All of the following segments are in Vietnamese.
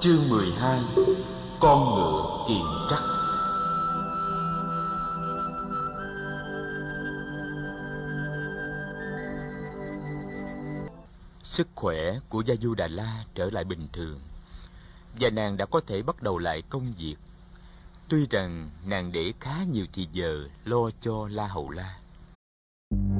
Chương 12 Con ngựa kiềm trắc Sức khỏe của Gia Du Đà La trở lại bình thường. Và nàng đã có thể bắt đầu lại công việc. Tuy rằng nàng để khá nhiều thì giờ lo cho La Hầu La.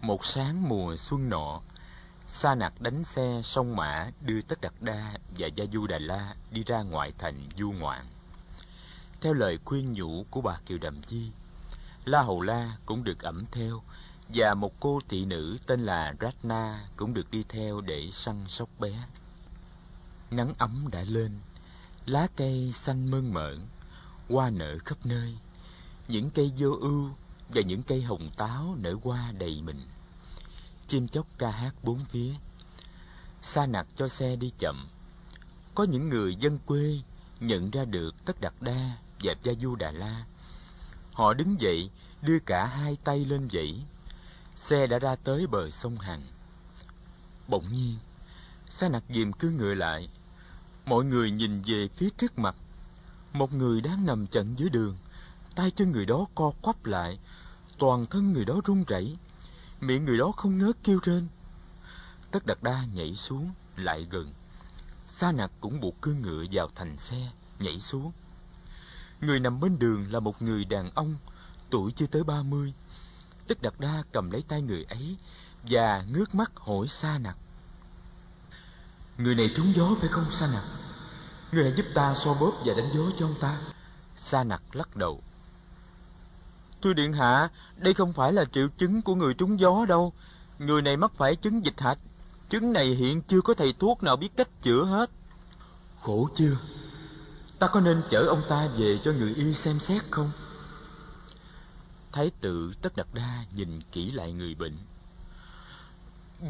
Một sáng mùa xuân nọ, Sa nặc đánh xe sông Mã đưa Tất Đạt Đa và Gia Du Đà La đi ra ngoại thành du ngoạn. Theo lời khuyên nhủ của bà Kiều Đầm Chi, La Hầu La cũng được ẩm theo và một cô thị nữ tên là Ratna cũng được đi theo để săn sóc bé. Nắng ấm đã lên, lá cây xanh mơn mởn, hoa nở khắp nơi, những cây vô ưu và những cây hồng táo nở hoa đầy mình. Chim chóc ca hát bốn phía. Sa nặc cho xe đi chậm. Có những người dân quê nhận ra được Tất Đạt Đa và Gia Du Đà La. Họ đứng dậy, đưa cả hai tay lên dãy. Xe đã ra tới bờ sông Hằng. Bỗng nhiên, Sa nặc diềm cứ ngựa lại. Mọi người nhìn về phía trước mặt. Một người đang nằm chận dưới đường. Tay chân người đó co quắp lại, toàn thân người đó run rẩy, miệng người đó không ngớt kêu rên. Tất Đạt Đa nhảy xuống, lại gần. Sa nặc cũng buộc cương ngựa vào thành xe, nhảy xuống. Người nằm bên đường là một người đàn ông, tuổi chưa tới ba mươi. Tất Đạt Đa cầm lấy tay người ấy và ngước mắt hỏi Sa nặc. Người này trúng gió phải không Sa nặc? Người hãy giúp ta so bóp và đánh gió cho ông ta. Sa nặc lắc đầu. Thưa Điện Hạ, đây không phải là triệu chứng của người trúng gió đâu. Người này mắc phải chứng dịch hạch. Chứng này hiện chưa có thầy thuốc nào biết cách chữa hết. Khổ chưa? Ta có nên chở ông ta về cho người y xem xét không? Thái tử Tất Đạt Đa nhìn kỹ lại người bệnh.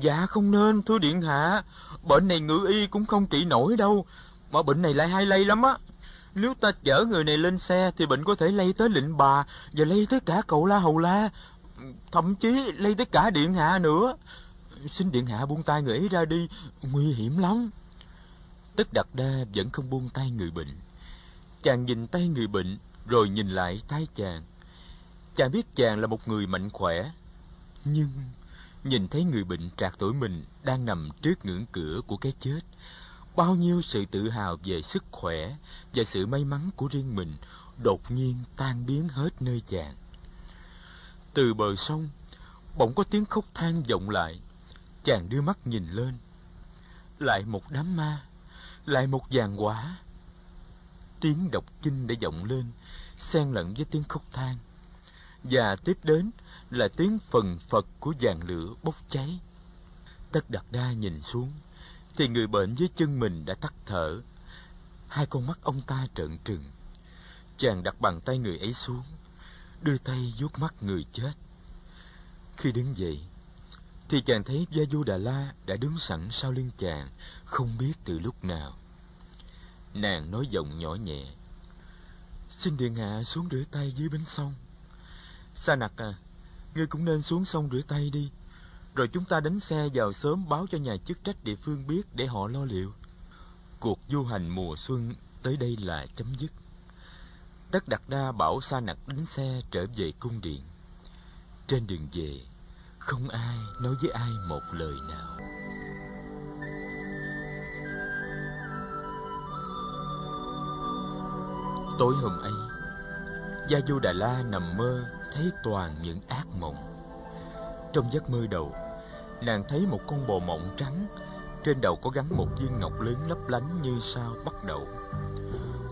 Dạ không nên, thưa Điện Hạ. Bệnh này ngự y cũng không trị nổi đâu. Mà bệnh này lại hay lây lắm á. Nếu ta chở người này lên xe thì bệnh có thể lây tới lịnh bà và lây tới cả cậu La Hầu La. Thậm chí lây tới cả Điện Hạ nữa. Xin Điện Hạ buông tay người ấy ra đi, nguy hiểm lắm. Tất Đạt Đa vẫn không buông tay người bệnh. Chàng nhìn tay người bệnh rồi nhìn lại tay chàng. Chàng biết chàng là một người mạnh khỏe. Nhưng nhìn thấy người bệnh trạc tuổi mình đang nằm trước ngưỡng cửa của cái chết bao nhiêu sự tự hào về sức khỏe và sự may mắn của riêng mình đột nhiên tan biến hết nơi chàng. Từ bờ sông, bỗng có tiếng khóc than vọng lại. Chàng đưa mắt nhìn lên. Lại một đám ma, lại một vàng quả. Tiếng độc kinh đã vọng lên, xen lẫn với tiếng khóc than. Và tiếp đến là tiếng phần phật của vàng lửa bốc cháy. Tất đặt Đa nhìn xuống, thì người bệnh dưới chân mình đã tắt thở. Hai con mắt ông ta trợn trừng. Chàng đặt bàn tay người ấy xuống, đưa tay vuốt mắt người chết. Khi đứng dậy, thì chàng thấy Gia Du Đà La đã đứng sẵn sau lưng chàng, không biết từ lúc nào. Nàng nói giọng nhỏ nhẹ. Xin điện hạ xuống rửa tay dưới bến sông. Sa nặc à, ngươi cũng nên xuống sông rửa tay đi. Rồi chúng ta đánh xe vào sớm báo cho nhà chức trách địa phương biết để họ lo liệu. Cuộc du hành mùa xuân tới đây là chấm dứt. Tất Đạt Đa bảo Sa Nặc đánh xe trở về cung điện. Trên đường về, không ai nói với ai một lời nào. Tối hôm ấy, Gia Du Đà La nằm mơ thấy toàn những ác mộng. Trong giấc mơ đầu, nàng thấy một con bò mộng trắng, trên đầu có gắn một viên ngọc lớn lấp lánh như sao bắt đầu.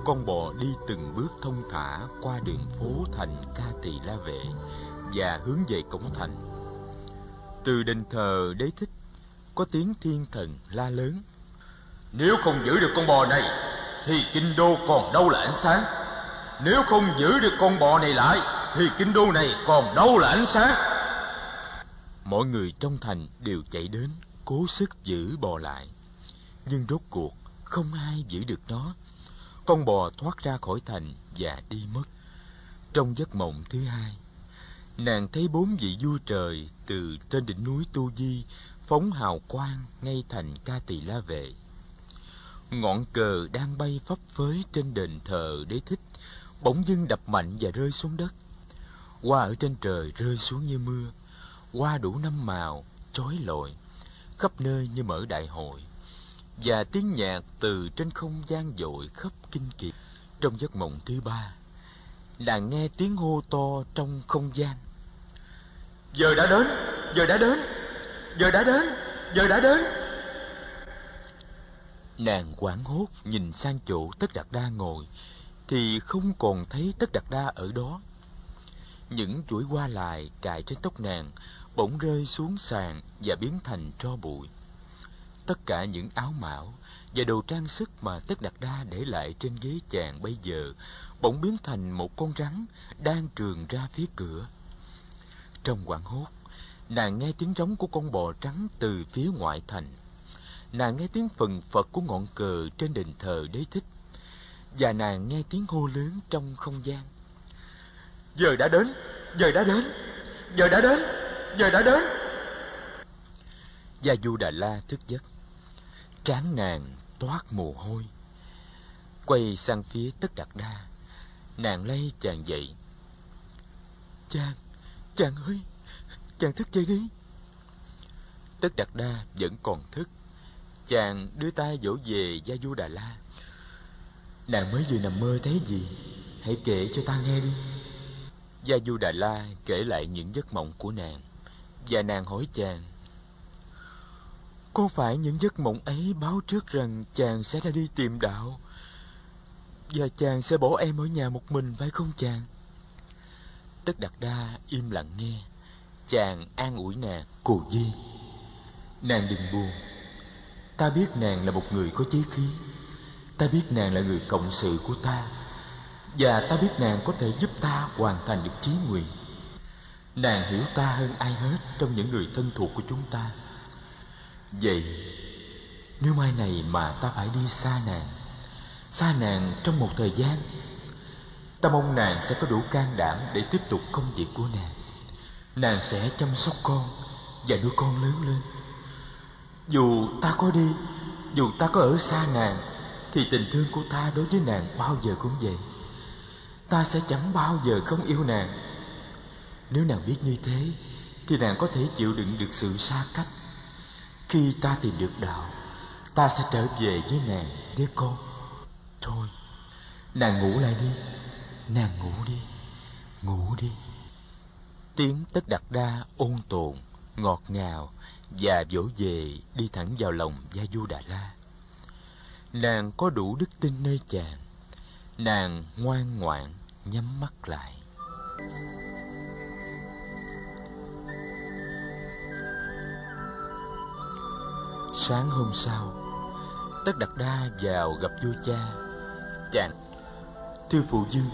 Con bò đi từng bước thông thả qua đường phố thành Ca Tỳ La Vệ và hướng về cổng thành. Từ đền thờ đế thích, có tiếng thiên thần la lớn. Nếu không giữ được con bò này, Thì kinh đô còn đâu là ánh sáng Nếu không giữ được con bò này lại Thì kinh đô này còn đâu là ánh sáng Mọi người trong thành đều chạy đến Cố sức giữ bò lại Nhưng rốt cuộc không ai giữ được nó Con bò thoát ra khỏi thành và đi mất Trong giấc mộng thứ hai Nàng thấy bốn vị vua trời từ trên đỉnh núi Tu Di phóng hào quang ngay thành ca tỳ la vệ. Ngọn cờ đang bay phấp phới trên đền thờ đế thích, bỗng dưng đập mạnh và rơi xuống đất. Hoa ở trên trời rơi xuống như mưa, hoa đủ năm màu, trói lọi, khắp nơi như mở đại hội. Và tiếng nhạc từ trên không gian dội khắp kinh kiệt. Trong giấc mộng thứ ba, nàng nghe tiếng hô to trong không gian Giờ đã đến, giờ đã đến, giờ đã đến, giờ đã đến. Nàng quảng hốt nhìn sang chỗ Tất Đạt Đa ngồi thì không còn thấy Tất Đạt Đa ở đó. Những chuỗi hoa lại cài trên tóc nàng bỗng rơi xuống sàn và biến thành tro bụi. Tất cả những áo mão và đồ trang sức mà Tất Đạt Đa để lại trên ghế chàng bây giờ bỗng biến thành một con rắn đang trường ra phía cửa. Trong quảng hốt, nàng nghe tiếng rống của con bò trắng từ phía ngoại thành. Nàng nghe tiếng phần phật của ngọn cờ trên đền thờ đế thích. Và nàng nghe tiếng hô lớn trong không gian. Giờ đã đến, giờ đã đến, giờ đã đến, giờ đã đến. Gia Du Đà La thức giấc. Trán nàng toát mồ hôi. Quay sang phía Tất Đạt Đa. Nàng lay chàng dậy. Chàng, Chàng ơi Chàng thức dậy đi Tất Đạt Đa vẫn còn thức Chàng đưa tay dỗ về Gia Du Đà La Nàng mới vừa nằm mơ thấy gì Hãy kể cho ta nghe đi Gia Du Đà La kể lại những giấc mộng của nàng và nàng hỏi chàng, Có phải những giấc mộng ấy báo trước rằng chàng sẽ ra đi tìm đạo Và chàng sẽ bỏ em ở nhà một mình phải không chàng? Tất Đạt Đa im lặng nghe. Chàng an ủi nàng Cù Di, Nàng đừng buồn. Ta biết nàng là một người có chí khí. Ta biết nàng là người cộng sự của ta. Và ta biết nàng có thể giúp ta hoàn thành được chí nguyện. Nàng hiểu ta hơn ai hết Trong những người thân thuộc của chúng ta. Vậy, Nếu mai này mà ta phải đi xa nàng Xa nàng trong một thời gian, Ta mong nàng sẽ có đủ can đảm để tiếp tục công việc của nàng. Nàng sẽ chăm sóc con và nuôi con lớn lên. Dù ta có đi, Dù ta có ở xa nàng, Thì tình thương của ta đối với nàng bao giờ cũng vậy. Ta sẽ chẳng bao giờ không yêu nàng. Nếu nàng biết như thế Thì nàng có thể chịu đựng được sự xa cách. Khi ta tìm được đạo Ta sẽ trở về với nàng, với con. Thôi, nàng ngủ lại đi. Nàng ngủ đi. Ngủ đi. Tiếng tất đặt đa ôn tồn Ngọt ngào Và vỗ về đi thẳng vào lòng Gia Du Đà La. Nàng có đủ đức tin nơi chàng. Nàng ngoan ngoãn nhắm mắt lại. Sáng hôm sau Tất đặt Đa vào gặp vua cha. Chàng Thưa phụ dương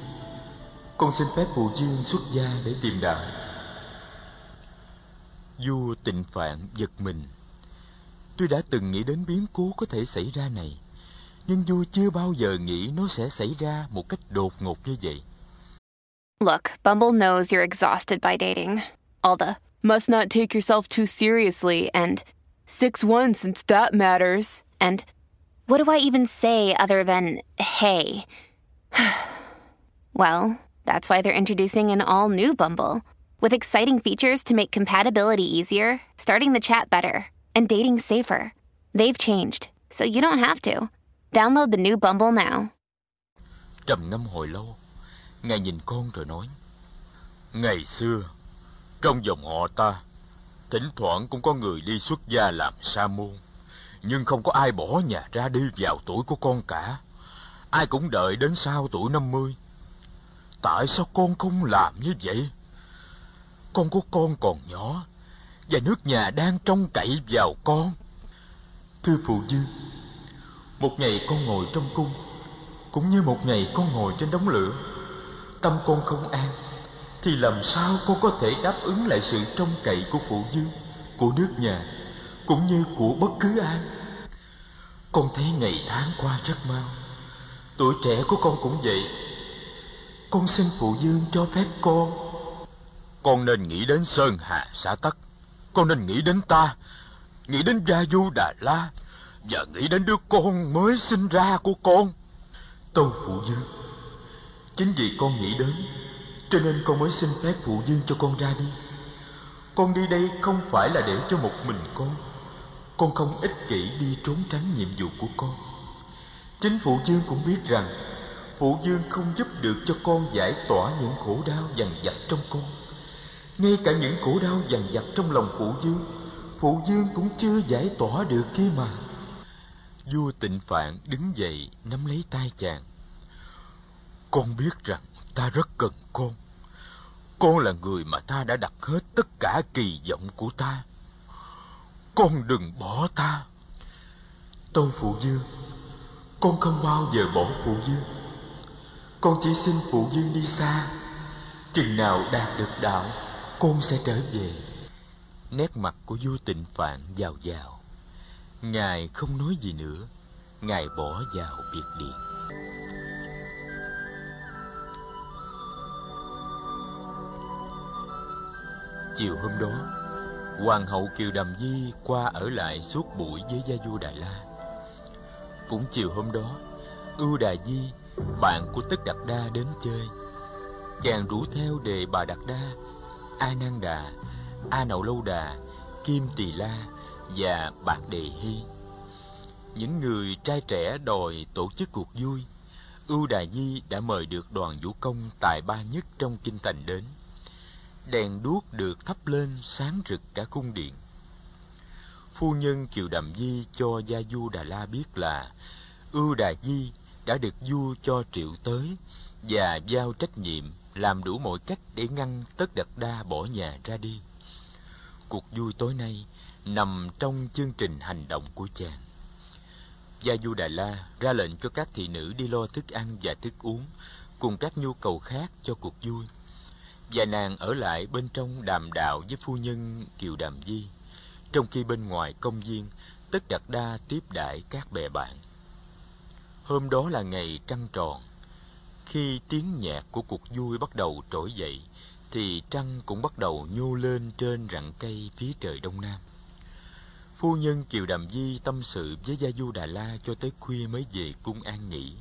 con xin phép phụ dương xuất gia để tìm đạo. Vua tịnh phạn giật mình. Tôi đã từng nghĩ đến biến cố có thể xảy ra này Nhưng vua chưa bao giờ nghĩ nó sẽ xảy ra một cách đột ngột như vậy. Look, Bumble knows you're exhausted by dating. All the must not take yourself too seriously and 6-1 since that matters. And what do I even say other than hey? well, That's why they're introducing an all new Bumble with exciting features to make compatibility easier, starting the chat better, and dating safer. They've changed, so you don't have to. Download the new Bumble now. Trầm ngâm hồi lâu, Ngài nhìn con rồi nói Ngày xưa, trong dòng họ ta, thỉnh thoảng cũng có người đi xuất gia làm sa môn. Nhưng không có ai bỏ nhà ra đi vào tuổi của con cả. Ai cũng đợi đến sau tuổi 50 Tại sao con không làm như vậy? Con của con còn nhỏ, Và nước nhà đang trông cậy vào con Thưa phụ dương Một ngày con ngồi trong cung, Cũng như một ngày con ngồi trên đống lửa, Tâm con không an thì làm sao con có thể đáp ứng lại sự trông cậy của phụ dương Của nước nhà, Cũng như của bất cứ ai? Con thấy ngày tháng qua rất mau. Tuổi trẻ của con cũng vậy. Con xin phụ dương cho phép con Con nên nghĩ đến Sơn Hà xã Tắc. Con nên nghĩ đến ta. Nghĩ đến Gia Du Đà La. Và nghĩ đến đứa con mới sinh ra của con. Tâu phụ dương Chính vì con nghĩ đến cho nên con mới xin phép phụ dương cho con ra đi. Con đi đây không phải là để cho một mình con. Con không ích kỷ đi trốn tránh nhiệm vụ của con. Chính phụ dương cũng biết rằng, Phụ dương không giúp được cho con giải tỏa những khổ đau dằn vặt trong con. Ngay cả những khổ đau dằn vặt trong lòng phụ dương Phụ dương cũng chưa giải tỏa được kia mà. Vua tịnh phạn đứng dậy nắm lấy tay chàng. Con biết rằng ta rất cần con Con là người mà ta đã đặt hết tất cả kỳ vọng của ta. Con đừng bỏ ta. Tâu Phụ Dương Con không bao giờ bỏ Phụ Dương Con chỉ xin Phụ Dương đi xa. Chừng nào đạt được đạo, Con sẽ trở về. Nét mặt của vua tịnh phạn giàu giàu. Ngài không nói gì nữa. Ngài bỏ vào biệt điện. Chiều hôm đó Hoàng hậu Kiều Đàm Di qua ở lại suốt buổi với gia vua đại La. Cũng chiều hôm đó Ưu Đà Di, bạn của Tất Đạt Đa đến chơi. Chàng rủ theo đề bà Đạt Đa A Nan Đà, A Nậu Lâu Đà, Kim Tỳ La và Bạc Đề Hy. Những người trai trẻ đòi tổ chức cuộc vui Ưu Đà Di đã mời được đoàn vũ công tài ba nhất trong kinh thành đến đèn đuốc được thắp lên sáng rực cả cung điện. Phu nhân Kiều Đàm Di cho Gia Du Đà La biết là Ưu Đà Di đã được vua cho triệu tới và giao trách nhiệm làm đủ mọi cách để ngăn Tất đật Đa bỏ nhà ra đi. Cuộc vui tối nay nằm trong chương trình hành động của chàng. Gia Du Đà La ra lệnh cho các thị nữ đi lo thức ăn và thức uống, cùng các nhu cầu khác cho cuộc vui và nàng ở lại bên trong đàm đạo với phu nhân Kiều Đàm Di, trong khi bên ngoài công viên Tất Đạt Đa tiếp đãi các bè bạn. Hôm đó là ngày trăng tròn. Khi tiếng nhạc của cuộc vui bắt đầu trỗi dậy, thì trăng cũng bắt đầu nhô lên trên rặng cây phía trời đông nam. Phu nhân Kiều Đàm Di tâm sự với Gia Du Đà La cho tới khuya mới về cung an nghỉ.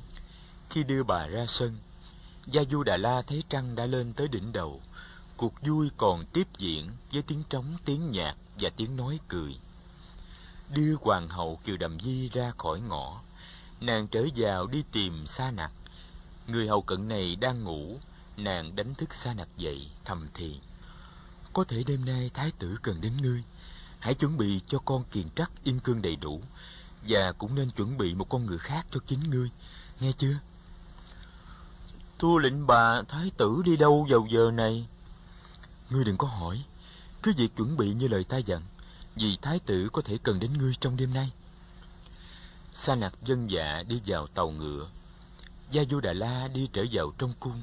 Khi đưa bà ra sân, Gia Du Đà La thấy trăng đã lên tới đỉnh đầu. Cuộc vui còn tiếp diễn với tiếng trống, tiếng nhạc và tiếng nói cười. Đưa hoàng hậu Kiều Đầm Di ra khỏi ngõ. Nàng trở vào đi tìm Sa Nặc. Người hầu cận này đang ngủ. Nàng đánh thức Sa Nặc dậy, thầm thì. Có thể đêm nay thái tử cần đến ngươi. Hãy chuẩn bị cho con kiền trắc yên cương đầy đủ. Và cũng nên chuẩn bị một con ngựa khác cho chính ngươi. Nghe chưa? Thua lệnh bà thái tử đi đâu vào giờ này? Ngươi đừng có hỏi. Cứ việc chuẩn bị như lời ta dặn, Vì thái tử có thể cần đến ngươi trong đêm nay. Sa nặc dân dạ đi vào tàu ngựa. Gia Du Đà La đi trở vào trong cung.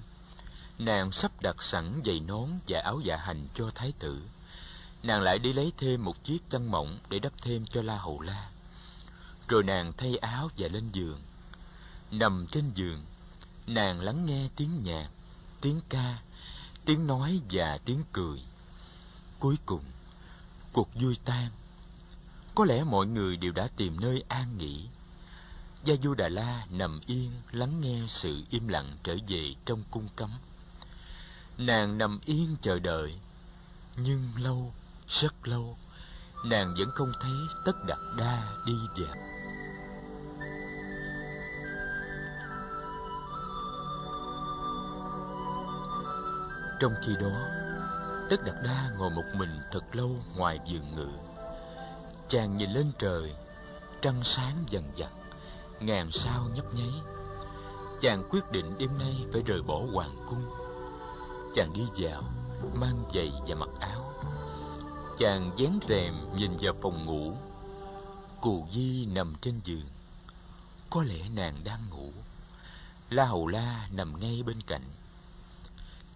Nàng sắp đặt sẵn giày nón và áo dạ hành cho thái tử. Nàng lại đi lấy thêm một chiếc chăn mỏng để đắp thêm cho La Hầu La. Rồi nàng thay áo và lên giường. Nằm trên giường nàng lắng nghe tiếng nhạc, tiếng ca, tiếng nói và tiếng cười. Cuối cùng, cuộc vui tan. Có lẽ mọi người đều đã tìm nơi an nghỉ. Gia du đà la nằm yên, lắng nghe sự im lặng trở về trong cung cấm. Nàng nằm yên chờ đợi, nhưng lâu, rất lâu, nàng vẫn không thấy tất đặt đa đi vào Trong khi đó, Tất Đạt Đa ngồi một mình thật lâu ngoài giường ngự. Chàng nhìn lên trời, trăng sáng dần dần, ngàn sao nhấp nháy. Chàng quyết định đêm nay phải rời bỏ hoàng cung. Chàng đi vào, mang giày và mặc áo. Chàng dán rèm nhìn vào phòng ngủ. Cù Di nằm trên giường. Có lẽ nàng đang ngủ. La Hầu La nằm ngay bên cạnh.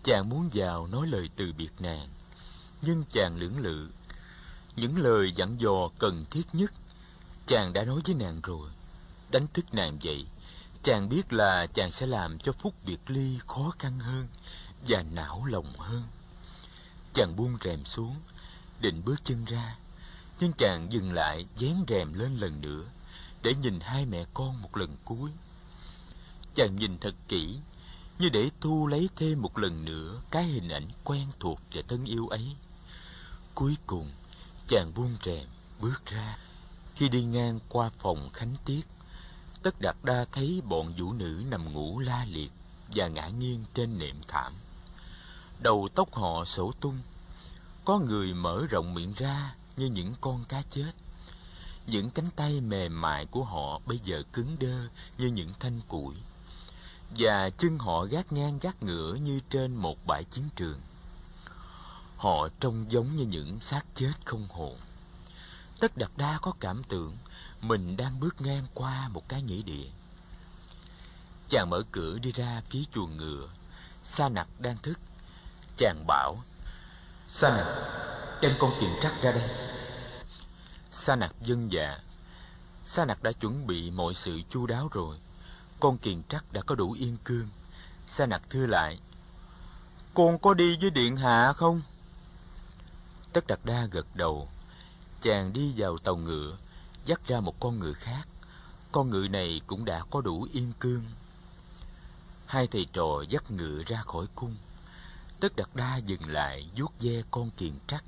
Chàng muốn vào nói lời từ biệt nàng, nhưng chàng lưỡng lự. Những lời dặn dò cần thiết nhất, chàng đã nói với nàng rồi. Đánh thức nàng dậy, chàng biết là chàng sẽ làm cho phút biệt ly khó khăn hơn và não lòng hơn. Chàng buông rèm xuống, định bước chân ra, nhưng chàng dừng lại dán rèm lên lần nữa để nhìn hai mẹ con một lần cuối. Chàng nhìn thật kỹ, như để thu lấy thêm một lần nữa cái hình ảnh quen thuộc và thân yêu ấy. Cuối cùng, chàng buông rèm, bước ra. Khi đi ngang qua phòng khánh tiết, tất đạt đa thấy bọn vũ nữ nằm ngủ la liệt và ngã nghiêng trên nệm thảm. Đầu tóc họ sổ tung, có người mở rộng miệng ra như những con cá chết. Những cánh tay mềm mại của họ bây giờ cứng đơ như những thanh củi và chân họ gác ngang gác ngửa như trên một bãi chiến trường. Họ trông giống như những xác chết không hồn. Tất đạp đa có cảm tưởng mình đang bước ngang qua một cái nghĩa địa. Chàng mở cửa đi ra phía chuồng ngựa. Sa nặc đang thức. Chàng bảo, Sa nặc, đem con kiền trắc ra đây. Sa nặc dân dạ. Sa nặc đã chuẩn bị mọi sự chu đáo rồi con kiền trắc đã có đủ yên cương. Sa nặc thưa lại, con có đi với điện hạ không? Tất đặt đa gật đầu, chàng đi vào tàu ngựa, dắt ra một con ngựa khác. Con ngựa này cũng đã có đủ yên cương. Hai thầy trò dắt ngựa ra khỏi cung. Tất đặt đa dừng lại vuốt ve con kiền trắc.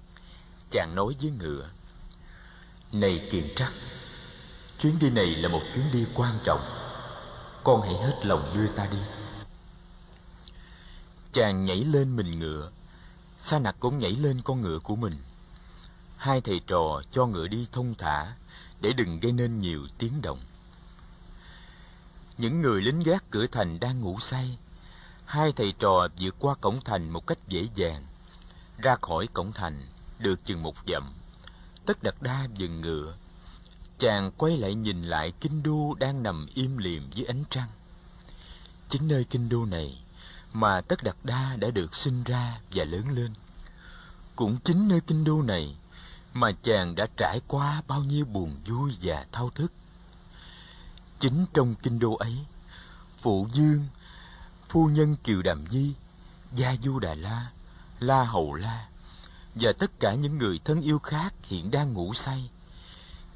Chàng nói với ngựa, này kiền trắc, chuyến đi này là một chuyến đi quan trọng con hãy hết lòng đưa ta đi. Chàng nhảy lên mình ngựa. Sa nặc cũng nhảy lên con ngựa của mình. Hai thầy trò cho ngựa đi thông thả để đừng gây nên nhiều tiếng động. Những người lính gác cửa thành đang ngủ say. Hai thầy trò vượt qua cổng thành một cách dễ dàng. Ra khỏi cổng thành, được chừng một dặm. Tất đặt đa dừng ngựa chàng quay lại nhìn lại kinh đô đang nằm im lìm dưới ánh trăng. Chính nơi kinh đô này mà tất đặt đa đã được sinh ra và lớn lên. Cũng chính nơi kinh đô này mà chàng đã trải qua bao nhiêu buồn vui và thao thức. Chính trong kinh đô ấy phụ dương phu nhân kiều đàm nhi, gia du đà la la hầu la và tất cả những người thân yêu khác hiện đang ngủ say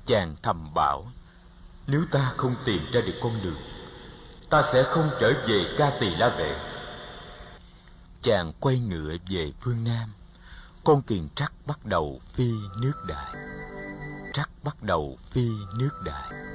chàng thầm bảo, nếu ta không tìm ra được con đường, ta sẽ không trở về ca tỳ la vệ. Chàng quay ngựa về phương nam, con kiền trắc bắt đầu phi nước đại. Trắc bắt đầu phi nước đại.